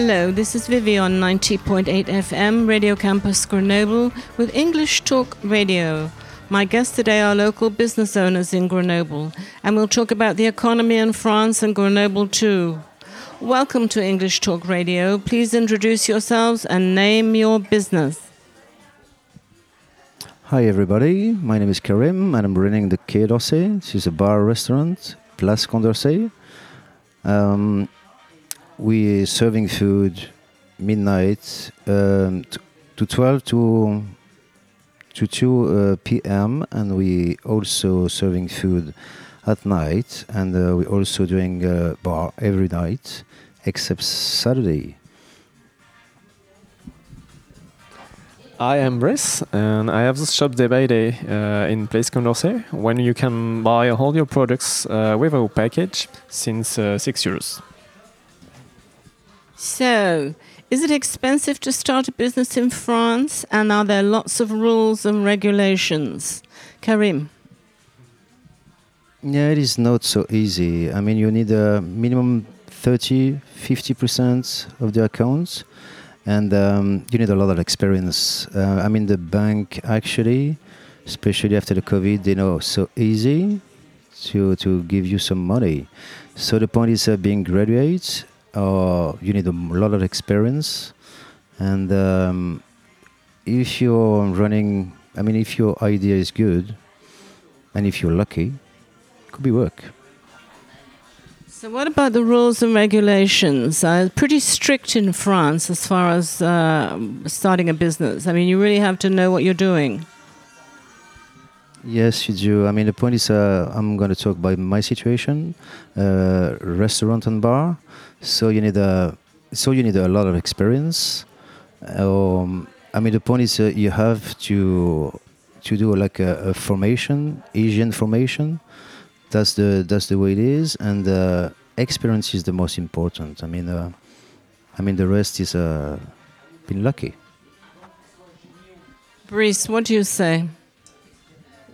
Hello, this is Vivi on 90.8 FM, Radio Campus Grenoble, with English Talk Radio. My guests today are local business owners in Grenoble, and we'll talk about the economy in France and Grenoble too. Welcome to English Talk Radio. Please introduce yourselves and name your business. Hi everybody, my name is Karim and I'm running the Quai d'Orsay. This is a bar restaurant, Place Condorcet. Um, we serving food midnight um, to 12 to to 2 uh, p.m. and we also serving food at night and uh, we also doing uh, bar every night except Saturday. I am Brice, and I have this shop day by day uh, in Place Condorcet, when you can buy all your products uh, with our package since uh, 6 euros. So, is it expensive to start a business in France? And are there lots of rules and regulations? Karim. Yeah, it is not so easy. I mean, you need a minimum 30, 50% of the accounts, and um, you need a lot of experience. Uh, I mean, the bank actually, especially after the COVID, they know so easy to to give you some money. So the point is uh, being graduate uh, you need a lot of experience. And um, if you're running i mean if your idea is good and if you're lucky it could be work. So what about the rules and regulations? Uh, pretty strict in france as far as uh, starting a business. I mean you really have to know what you're doing Yes, you do. I mean, the point is, uh, I'm going to talk about my situation, uh, restaurant and bar. So you need a, so you need a lot of experience. Um, I mean, the point is, uh, you have to, to do like a, a, formation, Asian formation. That's the that's the way it is, and uh, experience is the most important. I mean, uh, I mean, the rest is uh, been lucky. Brice, what do you say?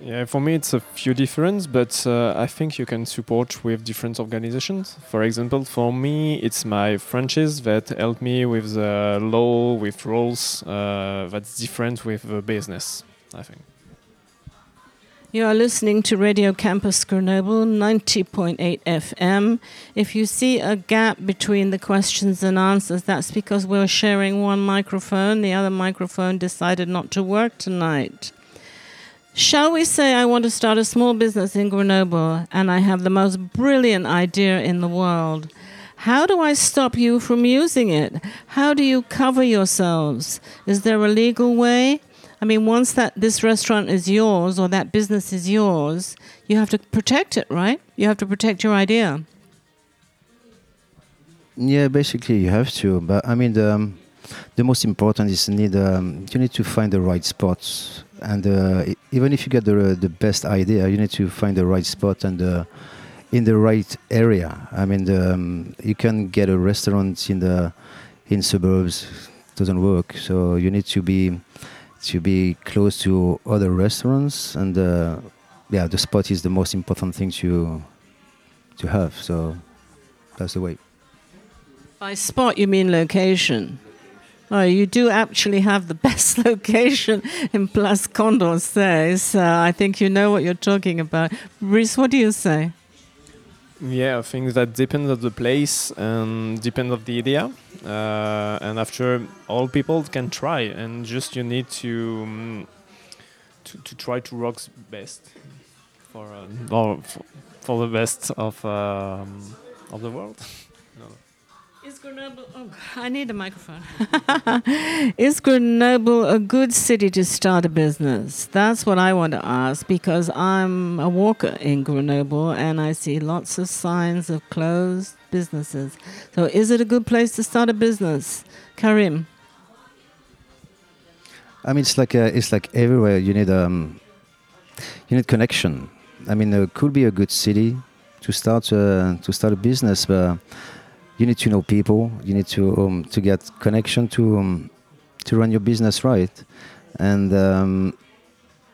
Yeah, for me it's a few difference, but uh, I think you can support with different organizations. For example, for me, it's my franchise that help me with the law, with rules. Uh, that's different with the business, I think. You are listening to Radio Campus Grenoble 90.8 FM. If you see a gap between the questions and answers, that's because we're sharing one microphone. The other microphone decided not to work tonight. Shall we say I want to start a small business in Grenoble and I have the most brilliant idea in the world? How do I stop you from using it? How do you cover yourselves? Is there a legal way? I mean, once that this restaurant is yours or that business is yours, you have to protect it, right? You have to protect your idea. Yeah, basically you have to. But I mean, the, um, the most important is need um, you need to find the right spots and uh, even if you get the the best idea, you need to find the right spot and uh, in the right area. I mean, the, um, you can get a restaurant in the in suburbs doesn't work. So you need to be to be close to other restaurants, and uh, yeah, the spot is the most important thing to to have. So that's the way. By spot, you mean location. Oh, you do actually have the best location in Place Condorcet, so I think you know what you're talking about. Brice, what do you say? Yeah, I think that depends on the place and depends on the idea. Uh, and after, all people can try, and just you need to um, to, to try to rock best for, uh, for, for the best of um, of the world. Is Grenoble? Oh, I need a microphone. Is Grenoble a good city to start a business? That's what I want to ask because I'm a walker in Grenoble and I see lots of signs of closed businesses. So, is it a good place to start a business, Karim? I mean, it's like a, it's like everywhere. You need um, you need connection. I mean, it could be a good city to start uh, to start a business, but you need to know people. You need to um, to get connection to um, to run your business right, and um,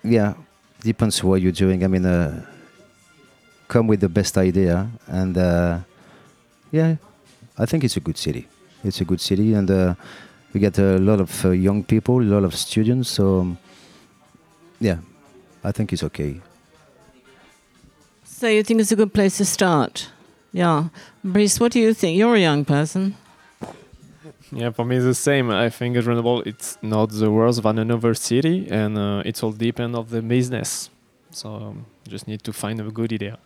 yeah, depends what you're doing. I mean, uh, come with the best idea, and uh, yeah, I think it's a good city. It's a good city, and uh, we get a lot of uh, young people, a lot of students. So um, yeah, I think it's okay. So you think it's a good place to start? Yeah. Brice, what do you think? You're a young person. Yeah, for me it's the same. I think Grenoble it's not the worst than another city, and uh, it's all depend of the business. So um, just need to find a good idea.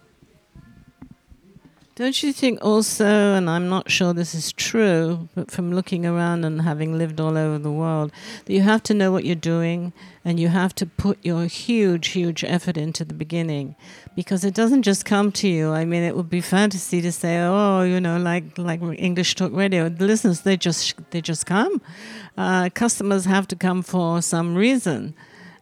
Don't you think also, and I'm not sure this is true, but from looking around and having lived all over the world, that you have to know what you're doing and you have to put your huge, huge effort into the beginning because it doesn't just come to you. I mean, it would be fantasy to say, oh, you know, like like English talk radio. The listeners, they just they just come. Uh, customers have to come for some reason,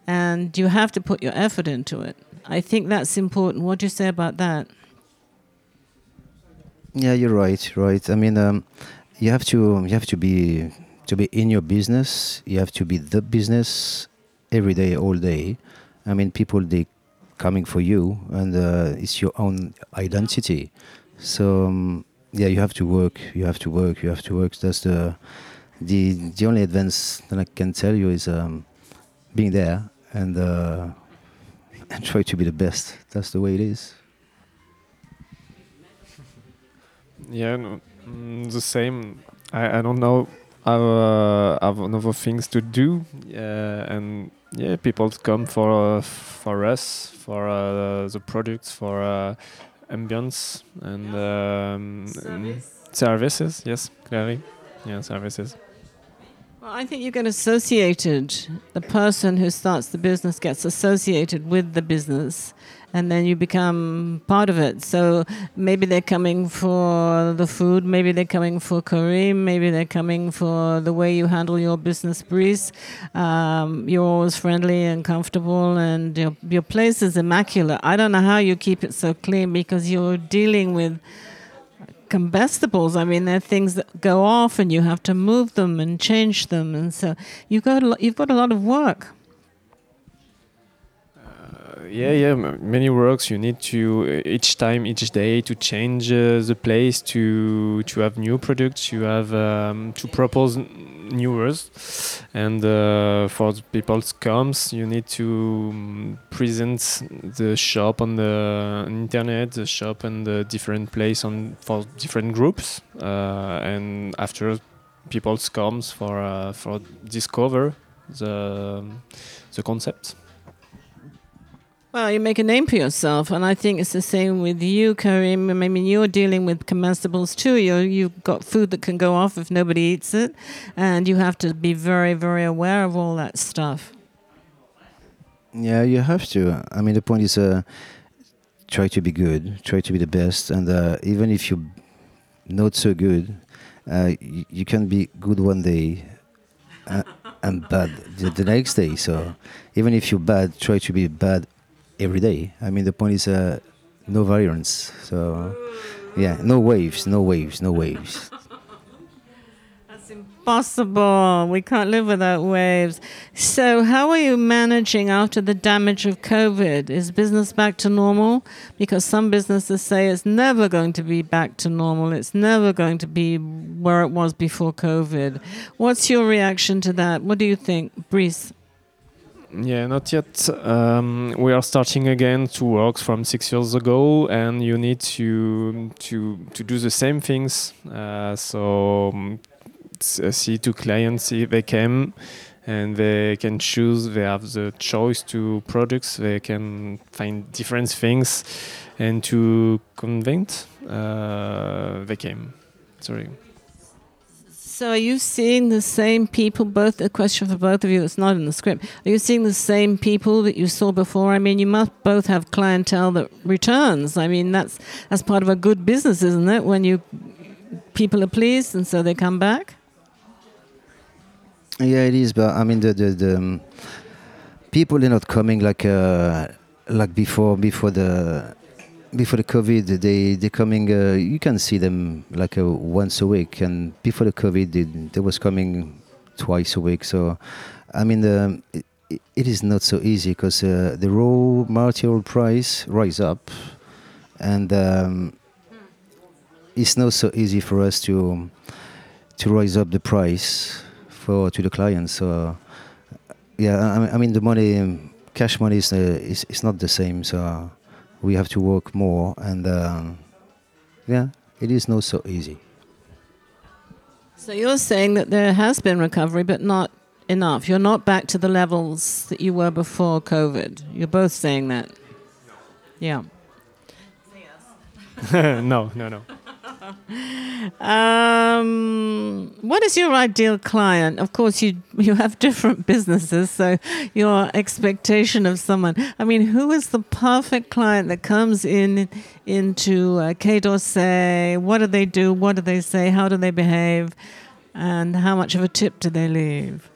and you have to put your effort into it. I think that's important. What do you say about that? Yeah, you're right. Right. I mean, um, you have to you have to be to be in your business. You have to be the business every day, all day. I mean, people they coming for you, and uh, it's your own identity. So um, yeah, you have to work. You have to work. You have to work. That's the the the only advance that I can tell you is um, being there and uh, and try to be the best. That's the way it is. Yeah, no, mm, the same. I, I don't know. I uh, have another things to do, uh, and yeah, people come for uh, for us, for uh, the products, for uh, ambience and, um, and services. Yes, clearly, yeah, services. Well, I think you get associated. The person who starts the business gets associated with the business, and then you become part of it. So maybe they're coming for the food, maybe they're coming for Karim, maybe they're coming for the way you handle your business, Brice. Um, you're always friendly and comfortable, and your, your place is immaculate. I don't know how you keep it so clean because you're dealing with combustibles. I mean, they're things that go off, and you have to move them and change them, and so you've got a, you've got a lot of work yeah, yeah, many works. You need to each time, each day, to change uh, the place, to to have new products, you have um, to propose new works, and uh, for the people comes, you need to um, present the shop on the internet, the shop and the different place on for different groups, uh, and after people's comes for uh, for discover the the concept. Well, you make a name for yourself, and I think it's the same with you, Karim. I mean, you're dealing with comestibles too. You you've got food that can go off if nobody eats it, and you have to be very, very aware of all that stuff. Yeah, you have to. I mean, the point is, uh, try to be good, try to be the best, and uh, even if you're not so good, uh, you, you can be good one day. Uh, and bad the, the next day. So even if you're bad, try to be bad every day. I mean, the point is uh, no variance. So, yeah, no waves, no waves, no waves. That's impossible. We can't live without waves. So, how are you managing after the damage of COVID? Is business back to normal? Because some businesses say it's never going to be back to normal. It's never going to be where it was before COVID. What's your reaction to that? What do you think, Brice? Yeah, not yet. Um, we are starting again to work from six years ago, and you need to to to do the same things. Uh, so um, see to clients if they came, and they can choose. They have the choice to products. They can find different things, and to convince uh, they came. Sorry. So, are you seeing the same people? Both a question for both of you. It's not in the script. Are you seeing the same people that you saw before? I mean, you must both have clientele that returns. I mean, that's that's part of a good business, isn't it? When you people are pleased and so they come back. Yeah, it is. But I mean, the the, the um, people are not coming like uh, like before before the before the COVID, they they coming. Uh, you can see them like uh, once a week, and before the COVID, they, they was coming twice a week. So, I mean, um, it, it is not so easy because uh, the raw material price rise up, and um, it's not so easy for us to to raise up the price for to the client. So yeah, I, I mean the money, cash money is, uh, is is not the same. So we have to work more, and um, yeah, it is not so easy. So you're saying that there has been recovery, but not enough. You're not back to the levels that you were before COVID. You're both saying that. Yeah. no, no, no. Um, what is your ideal client? Of course, you you have different businesses, so your expectation of someone. I mean, who is the perfect client that comes in into uh, d'Orsay? What do they do? What do they say? How do they behave? And how much of a tip do they leave?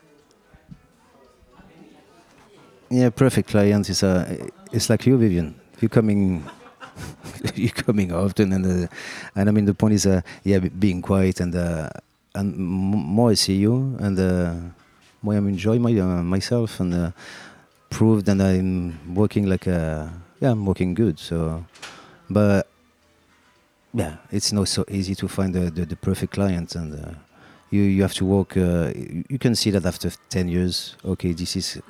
Yeah, perfect client is uh, it's like you, Vivian. You're coming you're coming often, and uh, and I mean the point is, uh, yeah, being quiet and uh, and more I see you, and uh, more I'm enjoying my uh, myself and uh, prove that I'm working like yeah, I'm working good. So, but yeah, it's not so easy to find the the, the perfect client, and uh, you you have to work. Uh, you you can see that after ten years, okay, this is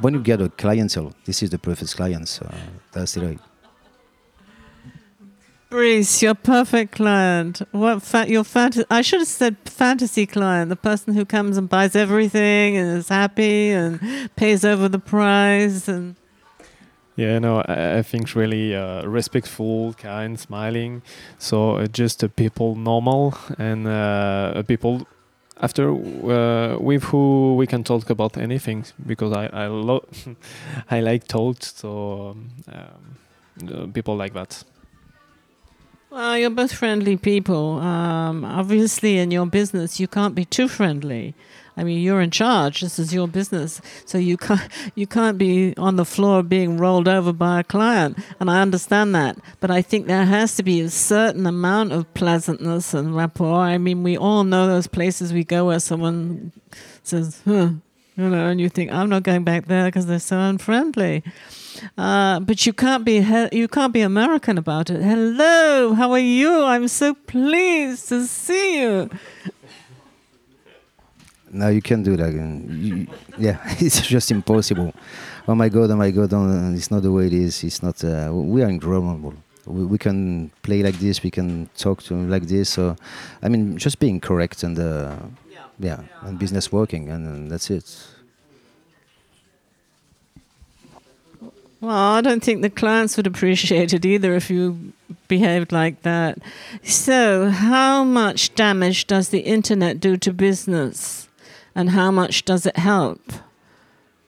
when you get a clientele, this is the perfect client. So that's it. Right. Brice, your perfect client. What fa- your fant- I should have said fantasy client, the person who comes and buys everything and is happy and pays over the price and Yeah, no, I, I think really uh, respectful, kind, smiling. So uh, just uh, people normal and uh, people after uh, with who we can talk about anything because I I lo- I like talk. So um, um, people like that. Well, you're both friendly people. Um, obviously, in your business, you can't be too friendly. I mean, you're in charge. This is your business, so you can't you can't be on the floor being rolled over by a client. And I understand that, but I think there has to be a certain amount of pleasantness and rapport. I mean, we all know those places we go where someone says, "Huh," you know, and you think, "I'm not going back there because they're so unfriendly." Uh, but you can't be he- you can't be American about it. Hello, how are you? I'm so pleased to see you. No, you can't do that. You, yeah, it's just impossible. Oh my God, oh my God, oh, it's not the way it is. It's not. Uh, we are incredible. We, we can play like this. We can talk to him like this. So, I mean, just being correct and uh, yeah, and business working, and, and that's it. Well, I don't think the clients would appreciate it either if you behaved like that. So, how much damage does the internet do to business? And how much does it help?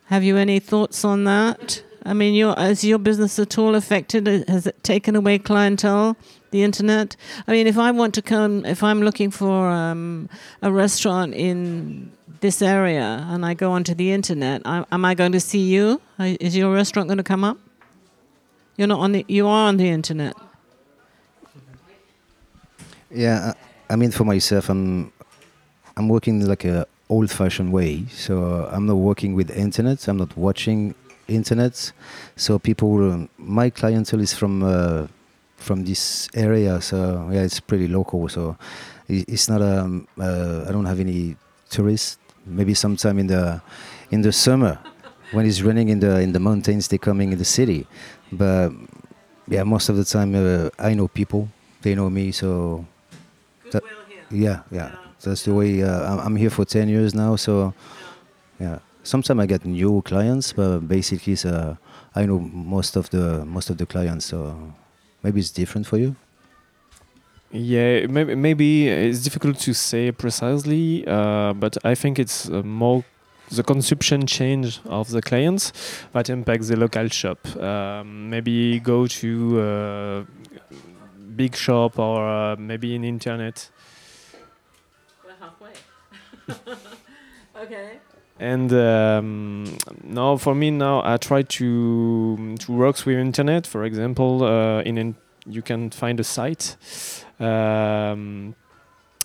Have you any thoughts on that? I mean, your, is your business at all affected? Has it taken away clientele, the internet? I mean, if I want to come, if I'm looking for um, a restaurant in this area and I go onto the internet, I, am I going to see you? Is your restaurant going to come up? You're not on the. You are on the internet. Yeah, I, I mean, for myself, I'm I'm working like a old-fashioned way. So I'm not working with internet. I'm not watching internet. So people, um, my clientele is from uh, from this area. So yeah, it's pretty local. So it's not um uh, I don't have any tourists. Maybe sometime in the in the summer when it's raining in the in the mountains, they're coming in the city. But yeah, most of the time uh, I know people. They know me. So That- yeah, yeah. That's the way. Uh, I'm- I'm here for ten years now, so yeah. Sometimes I get new clients, but basically, uh, I know most of the most of the clients. So maybe it's different for you. Yeah, maybe maybe it's difficult to say precisely, uh, but I think it's uh, more the consumption change of the clients that impacts the local shop. Um, maybe go to uh, big shop or uh, maybe in internet. We're halfway. okay. And um, now, for me now, I try to to work with internet. For example, uh, in, you can find a site um,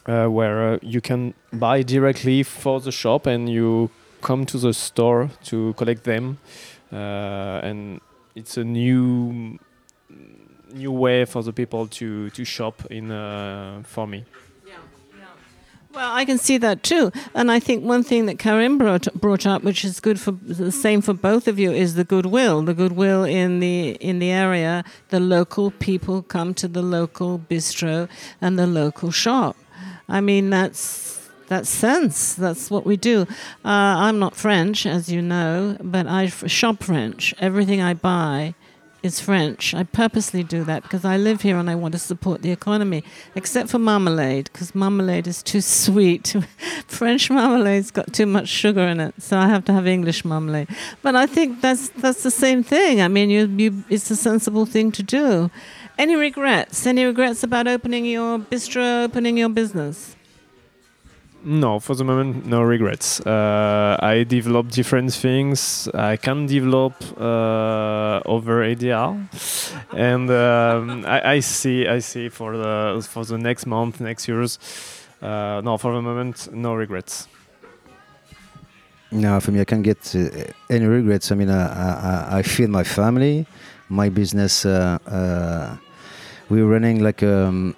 uh, where uh, you can buy directly for the shop, and you come to the store to collect them. Uh, and it's a new new way for the people to to shop in uh, for me. Well, I can see that too. And I think one thing that Karim brought, brought up, which is good for the same for both of you, is the goodwill. The goodwill in the in the area. The local people come to the local bistro and the local shop. I mean, that's that's sense. That's what we do. Uh, I'm not French, as you know, but I shop French. Everything I buy is French. I purposely do that because I live here and I want to support the economy, except for marmalade because marmalade is too sweet. French marmalade's got too much sugar in it, so I have to have English marmalade. But I think that's that's the same thing. I mean, you, you it's a sensible thing to do. Any regrets? Any regrets about opening your bistro, opening your business? No, for the moment, no regrets. Uh, I develop different things. I can develop uh, over ADR, and um, I, I, see. I see for the for the next month, next years. Uh, no, for the moment, no regrets. No, for me, I can't get uh, any regrets. I mean, I, I, I feel my family, my business. Uh, uh, we're running like um,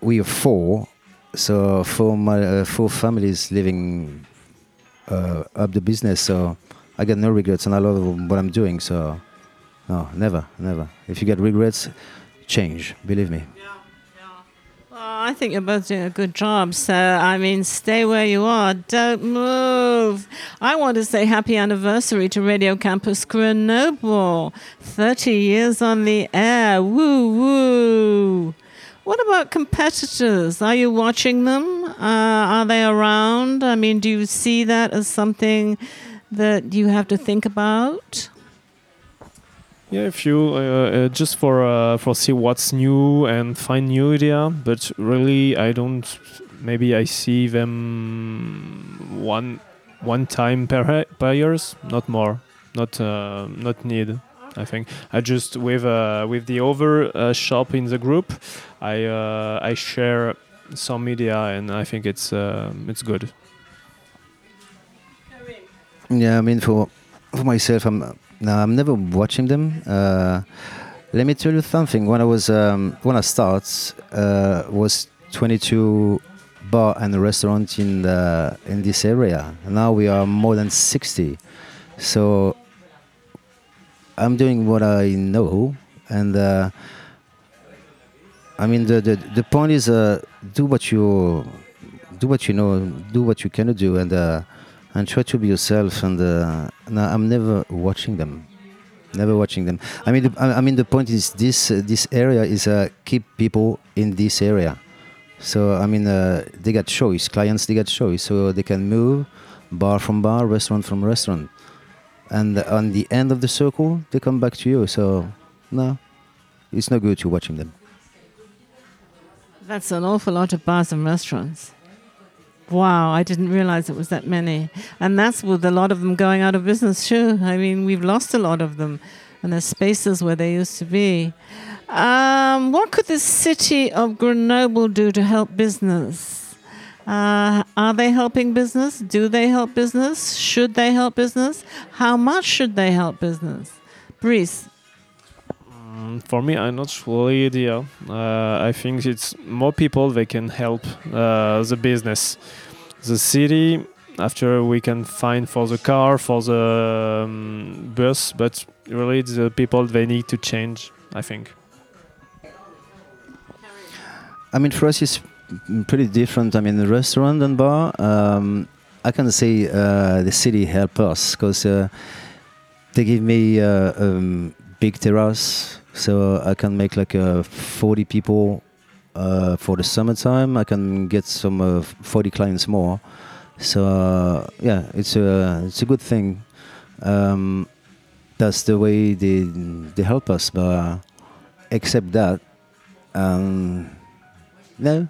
we are four so for my uh, four families living uh, up the business, so I get no regrets, and I love what I'm doing. So no, never, never. If you get regrets, change. Believe me. Yeah, I think you're both doing a good job. So I mean, stay where you are. Don't move. I want to say happy anniversary to Radio Campus Grenoble. Thirty years on the air. Woo woo. What about competitors? Are you watching them? Uh, are they around? I mean, do you see that as something that you have to think about? Yeah, if you uh, uh, just for uh, for see what's new and find new idea, but really I don't. Maybe I see them one one time per per years, not more, not uh, not need. I think I just with uh, with the other uh, shop in the group, I uh, I share some media and I think it's um, it's good. Yeah, I mean for for myself, I'm now I'm never watching them. Uh, let me tell you something. When I was um, when I start uh, was 22 bar and restaurant in the, in this area. Now we are more than 60. So I'm doing what I know, and uh, I mean the, the the point is uh, do what you do what you know, do what you can do, and uh, and try to be yourself. And uh, I'm never watching them, never watching them. I mean, the, I mean the point is this uh, this area is uh, keep people in this area. So I mean they got choice, clients they got choice, so they can move bar from bar, restaurant from restaurant and on the end of the circle they come back to you. So no it's no good to watching them that's an awful lot of bars and restaurants. Wow i didn't realize it was that many. And that's with a lot of them going out of business too. I mean we've lost a lot of them and there's spaces where they used to be. Um, what could the city of grenoble do to help business uh, are they helping business? Do they help business? Should they help business? How much should they help business? Brice. Um, for me, I'm not really idea. Uh, I think it's more people they can help uh, the business. The city, after we can find for the car, for the um, bus, but really the people they need to change. I think. I mean, for us, it's pretty different. I mean, restaurant and bar. Um, I can say uh, the city help us because uh, they give me a uh, um, big terrace, so I can make like uh, 40 people uh, for the summertime. I can get some uh, 40 clients more. So yeah, it's a it's a good thing. Um, that's the way they they help us, but except that. Um, no,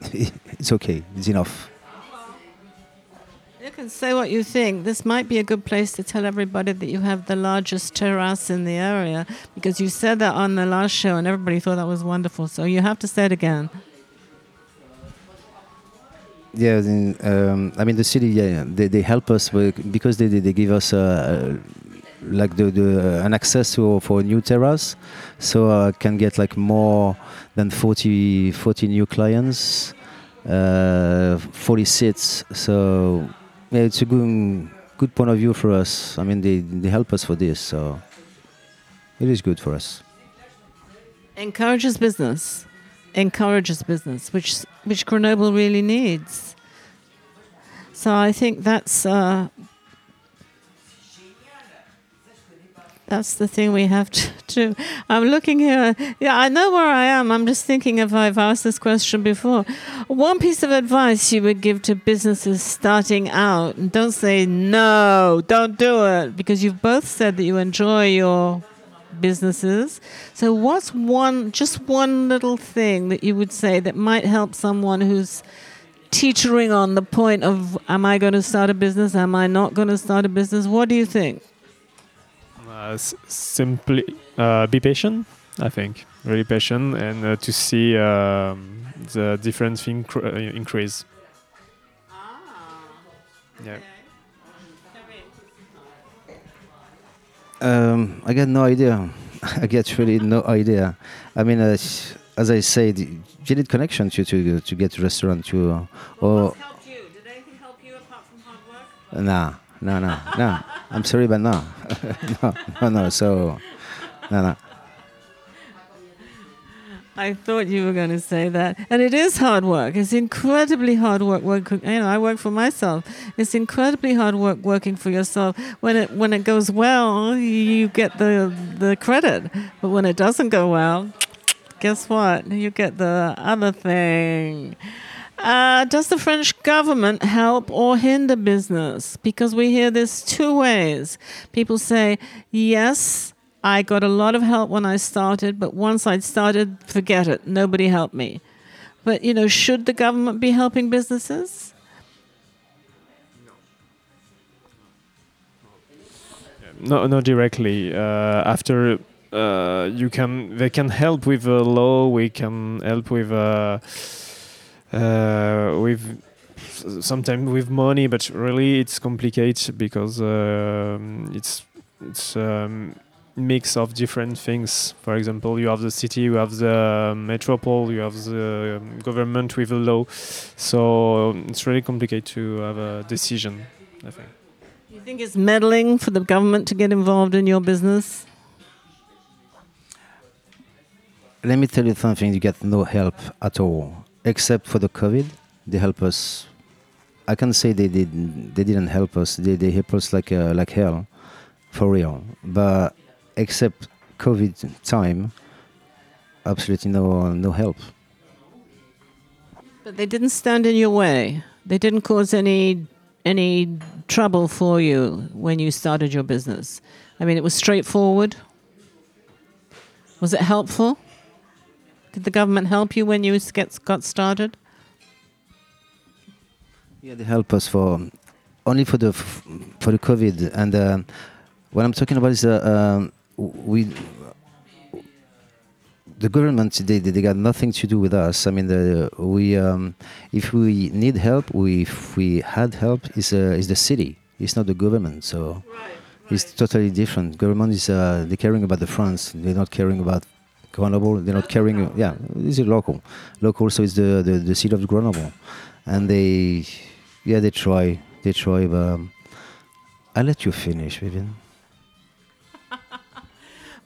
it's okay. It's enough. You can say what you think. This might be a good place to tell everybody that you have the largest terrace in the area because you said that on the last show and everybody thought that was wonderful. So you have to say it again. Yeah, um, I mean the city. Yeah, they, they help us with, because they, they, give us uh, like the, the an access to for a new terrace, so I can get like more than 40, 40 new clients uh, 40 seats. So yeah, it's a good good point of view for us. I mean, they they help us for this, so it is good for us. Encourages business, encourages business, which which Grenoble really needs. So I think that's uh, That's the thing we have to do. I'm looking here. Yeah, I know where I am. I'm just thinking if I've asked this question before. One piece of advice you would give to businesses starting out, and don't say no, don't do it, because you've both said that you enjoy your businesses. So, what's one, just one little thing that you would say that might help someone who's teetering on the point of, am I going to start a business? Am I not going to start a business? What do you think? Uh, simply uh, be patient. I think really patient and uh, to see um, the difference inc- uh, increase. Ah. Yeah. Um, I got no idea. I get really no idea. I mean, uh, as I said, you need connection to to to get to restaurant to. Uh, or helped you? Did anything help you apart from hard work? Nah, no, no, no. I'm sorry, but no, no, no, no. So, no, no. I thought you were going to say that, and it is hard work. It's incredibly hard work. Work, you know, I work for myself. It's incredibly hard work working for yourself. When it when it goes well, you get the the credit, but when it doesn't go well, guess what? You get the other thing. Uh, does the French government help or hinder business? Because we hear this two ways. People say, yes, I got a lot of help when I started, but once I'd started, forget it. Nobody helped me. But, you know, should the government be helping businesses? No, not directly. Uh, after uh, you can, they can help with the law. We can help with uh, with sometimes with money, but really it's complicated because uh, it's it's um, mix of different things. For example, you have the city, you have the metropole, you have the um, government with a law. So um, it's really complicated to have a decision. I think. Do you think it's meddling for the government to get involved in your business? Let me tell you something. You get no help at all except for the COVID, they help us. I can say they did. They didn't help us. They they help us like uh, like hell, for real. But except COVID time, absolutely no no help. But they didn't stand in your way. They didn't cause any any trouble for you when you started your business. I mean, it was straightforward. Was it helpful? Did the government help you when you get, got started? Yeah, they help us for only for the for the COVID, and uh, what I'm talking about is uh, um, we the government they, they got nothing to do with us. I mean, the, we um, if we need help, we if we had help, is uh, is the city. It's not the government. So right, right. it's totally different. Government is uh, they're caring about the France. They're not caring about Grenoble. They're not carrying. Yeah, this is local. Local, so it's the, the, the seat of Grenoble, and they, yeah, they try. They try, but um, I'll let you finish, Vivian.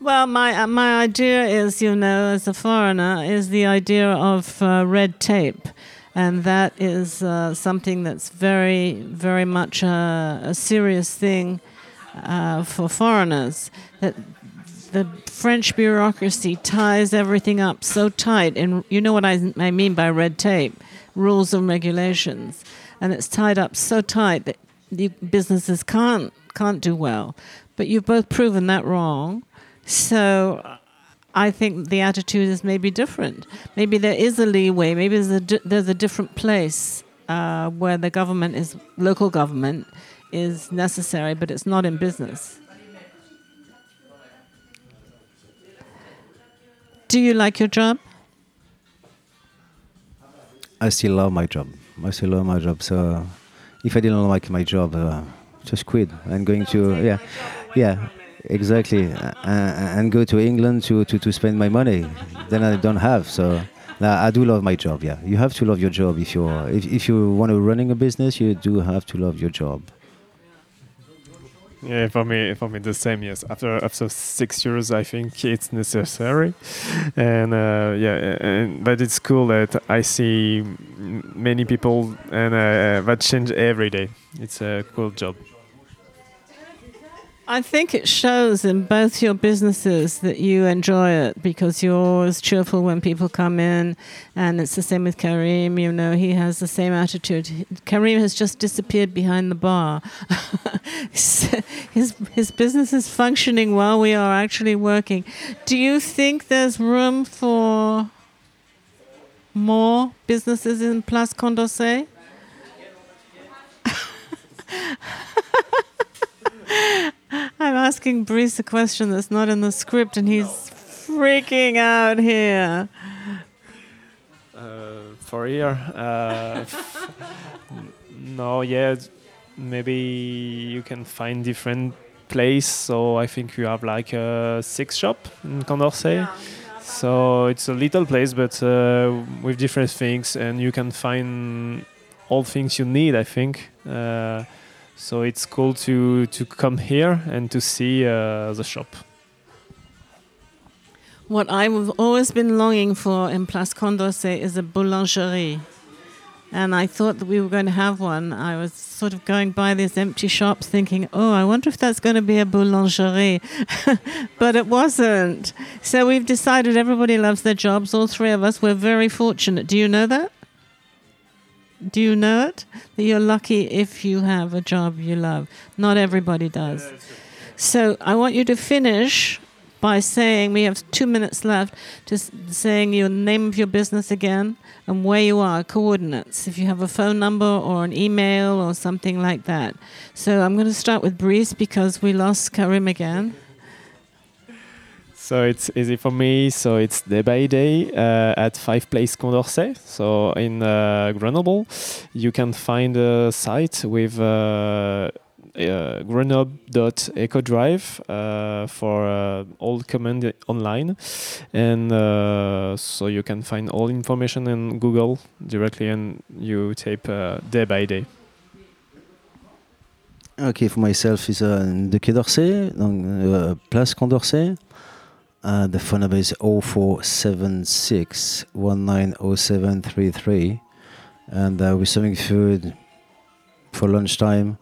well, my uh, my idea is, you know, as a foreigner, is the idea of uh, red tape, and that is uh, something that's very, very much a, a serious thing uh, for foreigners. That the French bureaucracy ties everything up so tight, and you know what I, I mean by red tape rules and regulations. And it's tied up so tight that the businesses can't, can't do well. But you've both proven that wrong. So I think the attitude is maybe different. Maybe there is a leeway. Maybe there's a, di- there's a different place uh, where the government is local government is necessary, but it's not in business. Do you like your job? I still love my job. I still love my job. So if I didn't like my job, uh, just quit. I'm going to yeah, yeah, exactly, uh, and go to England to, to, to spend my money. then I don't have. So I do love my job. Yeah, you have to love your job if you're if, if you want to running a business. You do have to love your job. Yeah, for me, for me, the same. Yes, after after six years, I think it's necessary, and uh, yeah, and but it's cool that I see many people and uh, that change every day. It's a cool job. I think it shows in both your businesses that you enjoy it because you're always cheerful when people come in, and it's the same with Karim. You know, he has the same attitude. Karim has just disappeared behind the bar. his his business is functioning while we are actually working. Do you think there's room for more businesses in Place Condorcet? Asking Brice a question that's not in the script, and he's freaking out here. Uh, for here, uh, no, yeah, maybe you can find different place. So I think you have like a six shop in Condorcet. Yeah. So it's a little place, but uh, with different things, and you can find all things you need. I think. Uh, so it's cool to to come here and to see uh, the shop. What I've always been longing for in Place Condorcet is a boulangerie. And I thought that we were going to have one. I was sort of going by these empty shops thinking, oh, I wonder if that's going to be a boulangerie. but it wasn't. So we've decided everybody loves their jobs, all three of us. We're very fortunate. Do you know that? Do you know it? That you're lucky if you have a job you love. Not everybody does. So I want you to finish by saying we have two minutes left, just saying your name of your business again and where you are, coordinates, if you have a phone number or an email or something like that. So I'm going to start with Brice because we lost Karim again. So it's easy for me. So it's day by day uh, at Five Place Condorcet. So in uh, Grenoble, you can find a site with uh, uh, grenoble.ecodrive uh, for uh, all command online, and uh, so you can find all information in Google directly, and you type day by day. Okay, for myself is uh, the Quai d'Orsay, uh, Place Condorcet. Uh, the phone number is 0476 190733. And uh, we're serving food for lunchtime,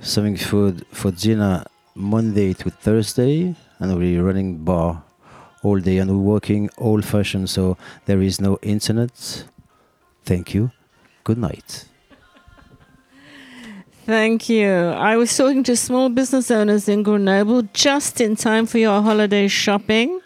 serving food for dinner Monday to Thursday, and we're running bar all day and we're working old fashioned, so there is no internet. Thank you. Good night. Thank you. I was talking to small business owners in Grenoble just in time for your holiday shopping.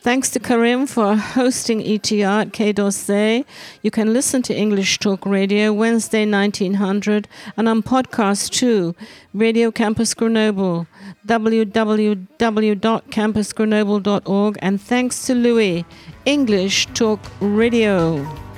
Thanks to Karim for hosting ETR at Quai d'Orsay. You can listen to English Talk Radio Wednesday 1900 and on podcast too. Radio Campus Grenoble, www.campusgrenoble.org. And thanks to Louis, English Talk Radio.